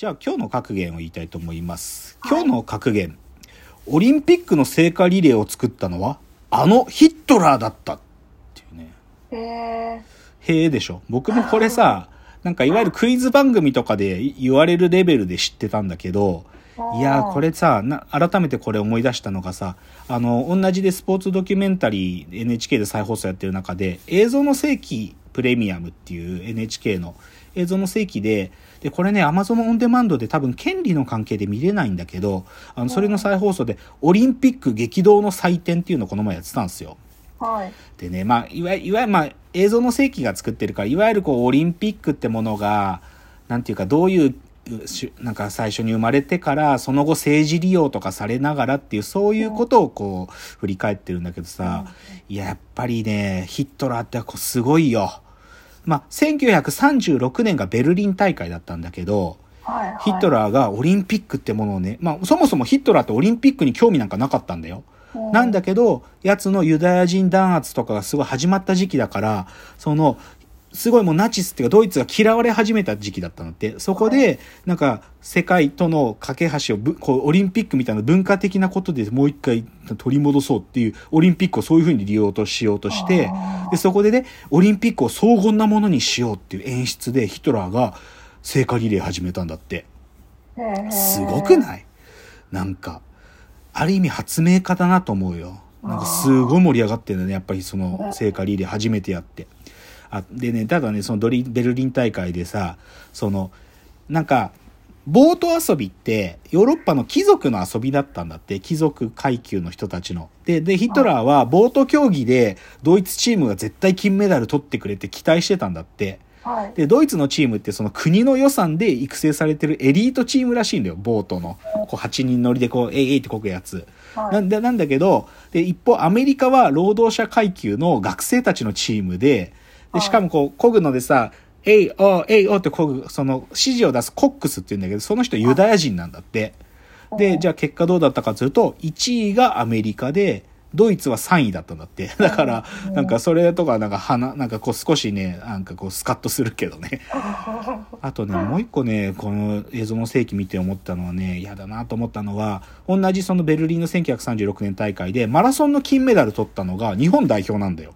じゃあ今日の格言を言いたいと思います。今日の格言。オリンピックの聖火リレーを作ったのは、あのヒットラーだったっていうね。へえ。へえでしょ。僕もこれさ、なんかいわゆるクイズ番組とかで言われるレベルで知ってたんだけど、いやーこれさな、改めてこれ思い出したのがさ、あの、同じでスポーツドキュメンタリー NHK で再放送やってる中で、映像の世紀プレミアムっていう NHK の映像の世紀で、で、これね、Amazon オンデマンドで多分権利の関係で見れないんだけど、あの、それの再放送で、オリンピック激動の祭典っていうのをこの前やってたんですよ。はい。でね、まあ、いわいわゆる、まあ、映像の世紀が作ってるから、いわゆるこう、オリンピックってものが、なんていうか、どういう、しなんか最初に生まれてから、その後政治利用とかされながらっていう、そういうことをこう、振り返ってるんだけどさ、いや、やっぱりね、ヒットラーってこうすごいよ。まあ、1936年がベルリン大会だったんだけど、はい。はい。ヒットラーがオリンピックってものをね、まあ、そもそもヒットラーってオリンピックに興味なんかなかったんだよ。うんなんだけど、やつのユダヤ人弾圧とかがすごい始まった時期だから、その、すごいもうナチスっていうかドイツが嫌われ始めた時期だったのって、そこで、なんか世界との架け橋をぶ、こうオリンピックみたいな文化的なことでもう一回取り戻そうっていう、オリンピックをそういう風に利用としようとしてで、そこでね、オリンピックを荘厳なものにしようっていう演出でヒトラーが聖火リレー始めたんだって。すごくない？なんか、ある意味発明家だなと思うよ。なんかすごい盛り上がってるね、やっぱりその聖火リレー初めてやって。あ、でね、ただね、そのドリ、ベルリン大会でさ、その、なんか、ボート遊びってヨーロッパの貴族の遊びだったんだって、貴族階級の人たちの。で、で、ヒトラーはボート競技でドイツチームが絶対金メダル取ってくれって期待してたんだって。はい。で、ドイツのチームってその国の予算で育成されてるエリートチームらしいんだよ、ボートの。こう8人乗りでこう、えいえいってこぐやつ。はいなんで、なんだけど、で、一方アメリカは労働者階級の学生たちのチームで、で、しかもこう、こぐのでさ、えいおえいおってこぐ、その指示を出すコックスって言うんだけど、その人ユダヤ人なんだって。で、じゃあ結果どうだったかというと、1位がアメリカで、ドイツは3位だったんだって。だから、なんかそれとか、なんか鼻、なんかこう少しね、なんかこうスカッとするけどね。あとね、もう一個ね、この映像の世紀見て思ったのはね、嫌だなと思ったのは、同じそのベルリンの1936年大会で、マラソンの金メダル取ったのが日本代表なんだよ。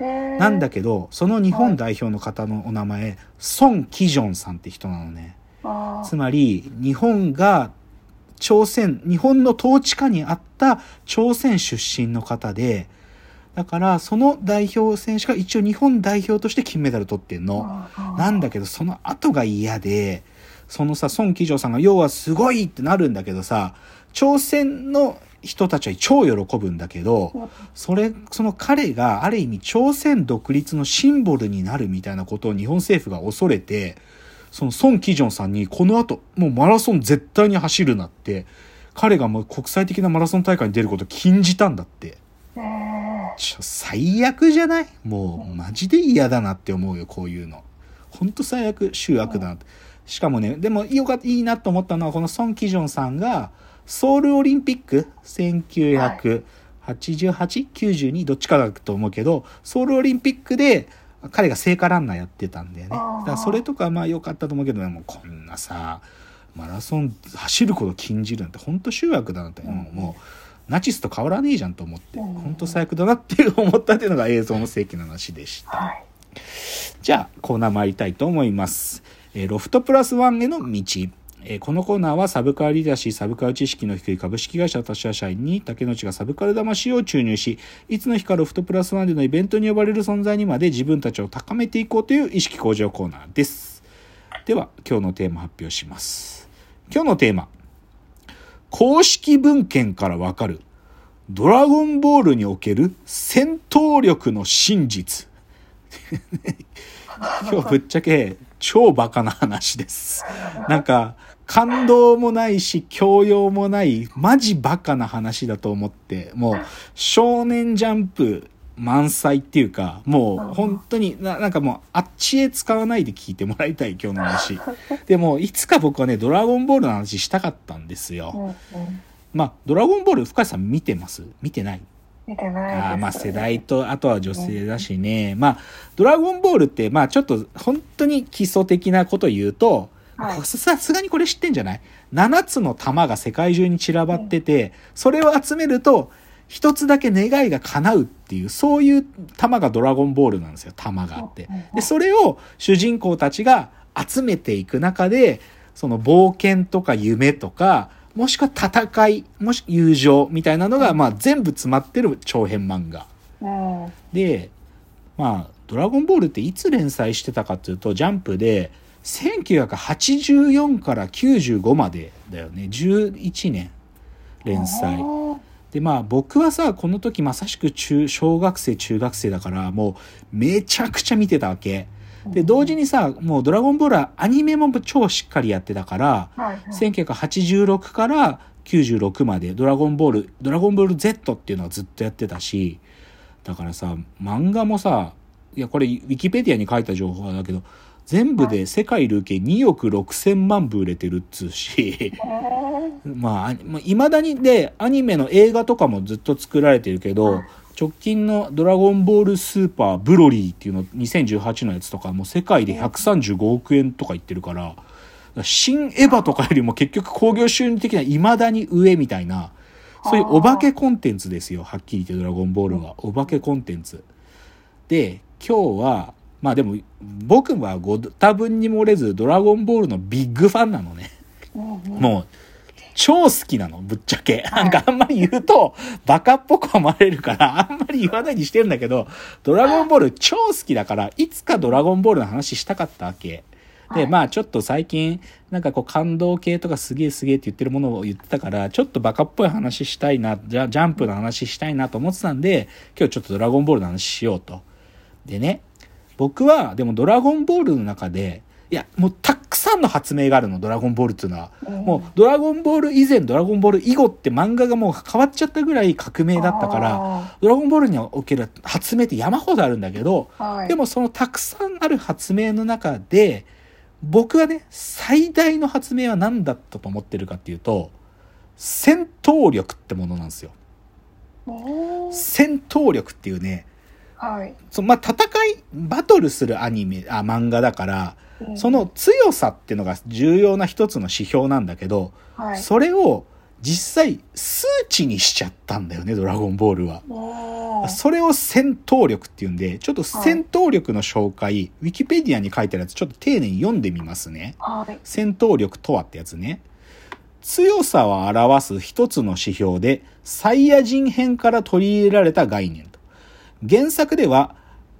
なんだけど、その日本代表の方のお名前、孫キジョンさんって人なのね。つまり、日本が朝鮮、日本の統治下にあった朝鮮出身の方で、だから、その代表選手が一応日本代表として金メダル取ってんの。なんだけど、その後が嫌で、そのさ、孫喜丈さんが要はすごいってなるんだけどさ、朝鮮の人たちは超喜ぶんだけど、それ、その彼がある意味朝鮮独立のシンボルになるみたいなことを日本政府が恐れて、その孫喜丈さんにこの後、もうマラソン絶対に走るなって、彼がもう国際的なマラソン大会に出ることを禁じたんだって。ちょ、最悪じゃない？もう、マジで嫌だなって思うよ、こういうの。ほんと最悪、醜悪だなって。しかもね、でもよかった、いいなと思ったのは、このソン・キジョンさんが、ソウルオリンピック、1988、92、どっちかだと思うけど、ソウルオリンピックで、彼が聖火ランナーやってたんだよね。だからそれとかまあ良かったと思うけど、もうこんなさ、マラソン走ること禁じるなんて本当醜悪だなって、もうもうナチスと変わらねえじゃんと思って、うん本当最悪だなっていう思ったっていうのが映像の世紀の話でした。はい。じゃあコーナー参りたいと思います。えーロフトプラスワンへの道。えーこのコーナーはサブカルリテラシー、サブカル知識の低い株式会社他社社員に竹之内がサブカル魂を注入し、いつの日かロフトプラスワンでのイベントに呼ばれる存在にまで自分たちを高めていこうという意識向上コーナーです。では、今日のテーマ発表します。今日のテーマ。公式文献からわかるドラゴンボールにおける戦闘力の真実。今日ぶっちゃけ超バカな話です。なんか感動もないし教養もないマジバカな話だと思って、もう少年ジャンプ満載っていうか、もう本当にななんかもうあっちへ使わないで聞いてもらいたい今日の話。でもいつか僕はねドラゴンボールの話したかったんですよ。まあドラゴンボール深井さん見てます？見てない？見てないです、あーまあ世代と、あとは女性だしね。まあ、ドラゴンボールって、まあちょっと本当に基礎的なこと言うと、はいさすがにこれ知ってんじゃない ?7 つの玉が世界中に散らばってて、それを集めると、一つだけ願いが叶うっていう、そういう玉がドラゴンボールなんですよ、玉があって。で、それを主人公たちが集めていく中で、その冒険とか夢とか、もしくは戦い、もし友情みたいなのが、まあ全部詰まってる長編漫画。うん。で、まあ、ドラゴンボールっていつ連載してたかっていうと、ジャンプで、1984から95までだよね。11年連載。で、まあ僕はさ、この時まさしく中、小学生、中学生だから、もうめちゃくちゃ見てたわけ。で、同時にさ、もうドラゴンボールはアニメも超しっかりやってたから、はい。1986から96までドラゴンボール、ドラゴンボール Z っていうのはずっとやってたし、だからさ、漫画もさ、いや、これ、ウィキペディアに書いた情報だけど、全部で世界累計2億6千万部売れてるっつうし、まあ、まあ未だにで、アニメの映画とかもずっと作られてるけど、直近のドラゴンボールスーパーブロリーっていうの2018のやつとかもう世界で135億円とか言ってるから、新エヴァとかよりも結局興行収入的には未だに上みたいな、そういうお化けコンテンツですよ。はっきり言ってドラゴンボールは。お化けコンテンツ。で、今日は、まあでも、僕はご多分に漏れずドラゴンボールのビッグファンなのね。もう、超好きなの、ぶっちゃけ。なんかあんまり言うと、バカっぽく思われるから、あんまり言わないにしてるんだけど、ドラゴンボール超好きだから、いつかドラゴンボールの話したかったわけ。で、まあちょっと最近、なんかこう感動系とかすげえすげえって言ってるものを言ってたから、ちょっとバカっぽい話したいな、じゃあジャンプの話したいなと思ってたんで、今日ちょっとドラゴンボールの話しようと。でね、僕はでもドラゴンボールの中で、いや、もうたくさんの発明があるの、ドラゴンボールっていうのは。もうドラゴンボール以前、ドラゴンボール以後って漫画がもう変わっちゃったぐらい革命だったから、ら、ドラゴンボールにおける発明って山ほどあるんだけど、はい、でもそのたくさんある発明の中で、僕はね、最大の発明は何だったと思ってるかっていうと、戦闘力ってものなんですよ。戦闘力っていうね、はい、そまあ、戦い、バトルするアニメ、あ、漫画だから、うんその強さっていうのが重要な一つの指標なんだけど、はい、それを実際数値にしちゃったんだよね、ドラゴンボールは。それを戦闘力っていうんで、ちょっと戦闘力の紹介、ウィキペディアに書いてあるやつちょっと丁寧に読んでみますね。はい、戦闘力とはってやつね。強さを表す一つの指標で、サイヤ人編から取り入れられた概念と。原作では、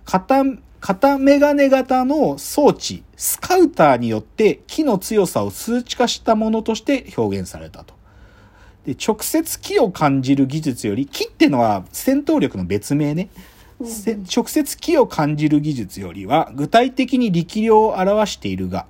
片、片メガネ型の装置、スカウターによって木の強さを数値化したものとして表現されたと。で直接木を感じる技術より、木ってのは戦闘力の別名ね。せ直接木を感じる技術よりは具体的に力量を表しているが、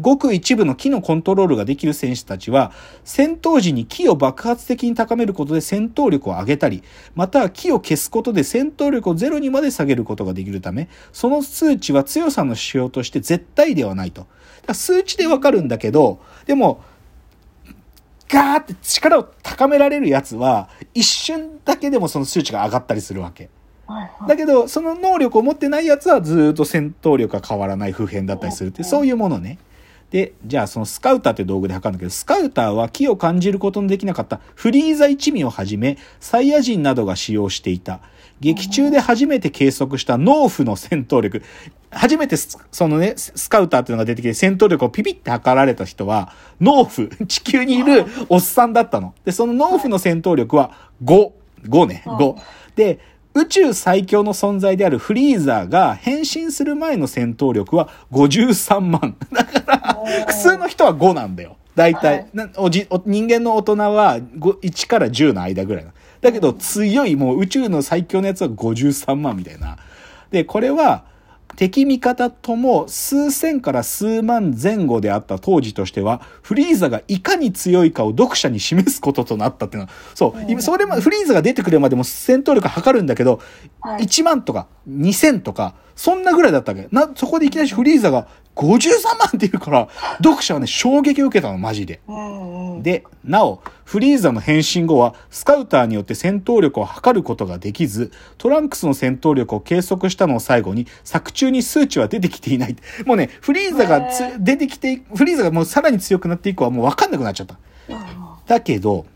ごく一部の木のコントロールができる選手たちは、戦闘時に木を爆発的に高めることで戦闘力を上げたり、または木を消すことで戦闘力をゼロにまで下げることができるため、その数値は強さの指標として絶対ではないと。数値でわかるんだけど、でも、ガーって力を高められるやつは、一瞬だけでもその数値が上がったりするわけ。だけど、その能力を持ってないやつはずーっと戦闘力が変わらない普遍だったりするってそういうものね。で、じゃあそのスカウターって道具で測るんだけど、スカウターは木を感じることのできなかったフリーザ一味をはじめ、サイヤ人などが使用していた。劇中で初めて計測した農夫の戦闘力。初めてスそのね、スカウターっていうのが出てきて戦闘力をピピって測られた人は、農夫、地球にいるおっさんだったの。で、その農夫の戦闘力は5。5ね、5。で、宇宙最強の存在であるフリーザーが変身する前の戦闘力は53万。だから、普通の人は5なんだよ。大体。はいなおじお人間の大人は5 1から10の間ぐらいな。だけど強いもう宇宙の最強のやつは53万みたいな。で、これは敵味方とも数千から数万前後であった当時としては、フリーザがいかに強いかを読者に示すこととなったっていうのは、そう、今それま、フリーザが出てくるまでも戦闘力測るんだけど、はい。1万とか2000とか、そんなぐらいだったわけ。な、そこでいきなりフリーザが53万って言うから、読者はね、衝撃を受けたの、マジで。で、なお、フリーザの変身後は、スカウターによって戦闘力を測ることができず、トランクスの戦闘力を計測したのを最後に、作中に数値は出てきていない。もうね、フリーザが出てきて、フリーザがもうさらに強くなって以降はもうわかんなくなっちゃった。だけど、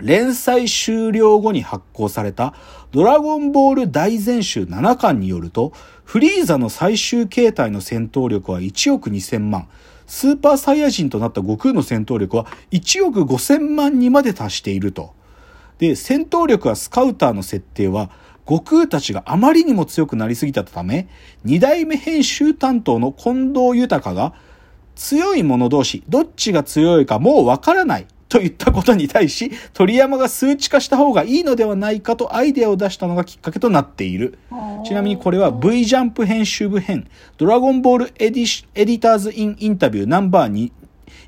連載終了後に発行されたドラゴンボール大全集7巻によると、フリーザの最終形態の戦闘力は1億2000万、スーパーサイヤ人となった悟空の戦闘力は1億5000万にまで達していると。で、戦闘力はスカウターの設定は、悟空たちがあまりにも強くなりすぎたため、二代目編集担当の近藤豊が、強い者同士、どっちが強いかもうわからないと言ったことに対し、鳥山が数値化した方がいいのではないかとアイデアを出したのがきっかけとなっている。ちなみにこれは V ジャンプ編集部編、ドラゴンボールエディシエディターズインインタビューナンバー2、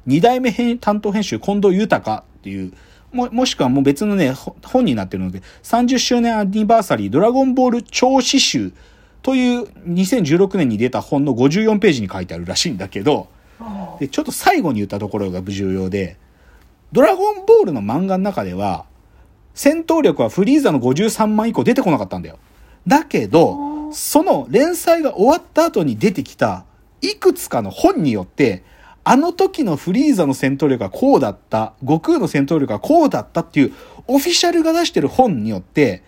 二代目編担当編集近藤豊っていう、も、もしくはもう別のね、ほ本になってるので、30周年アニバーサリードラゴンボール超詩集という2016年に出た本の54ページに書いてあるらしいんだけど、で、ちょっと最後に言ったところが重要で、ドラゴンボールの漫画の中では、戦闘力はフリーザの53万以降出てこなかったんだよ。だけど、その連載が終わった後に出てきた、いくつかの本によって、あの時のフリーザの戦闘力がこうだった、悟空の戦闘力がこうだったっていう、オフィシャルが出してる本によって、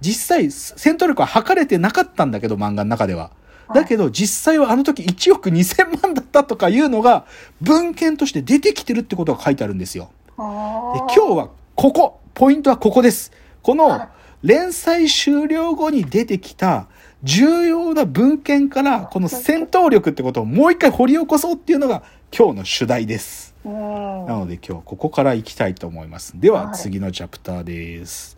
実際、戦闘力は測れてなかったんだけど、漫画の中では。だけど、実際はあの時1億2000万だったとかいうのが、文献として出てきてるってことが書いてあるんですよ。で今日はここ、ポイントはここです。この連載終了後に出てきた重要な文献から、この戦闘力ってことをもう一回掘り起こそうっていうのが今日の主題です。うんなので今日はここから行きたいと思います。でははい次のチャプターです。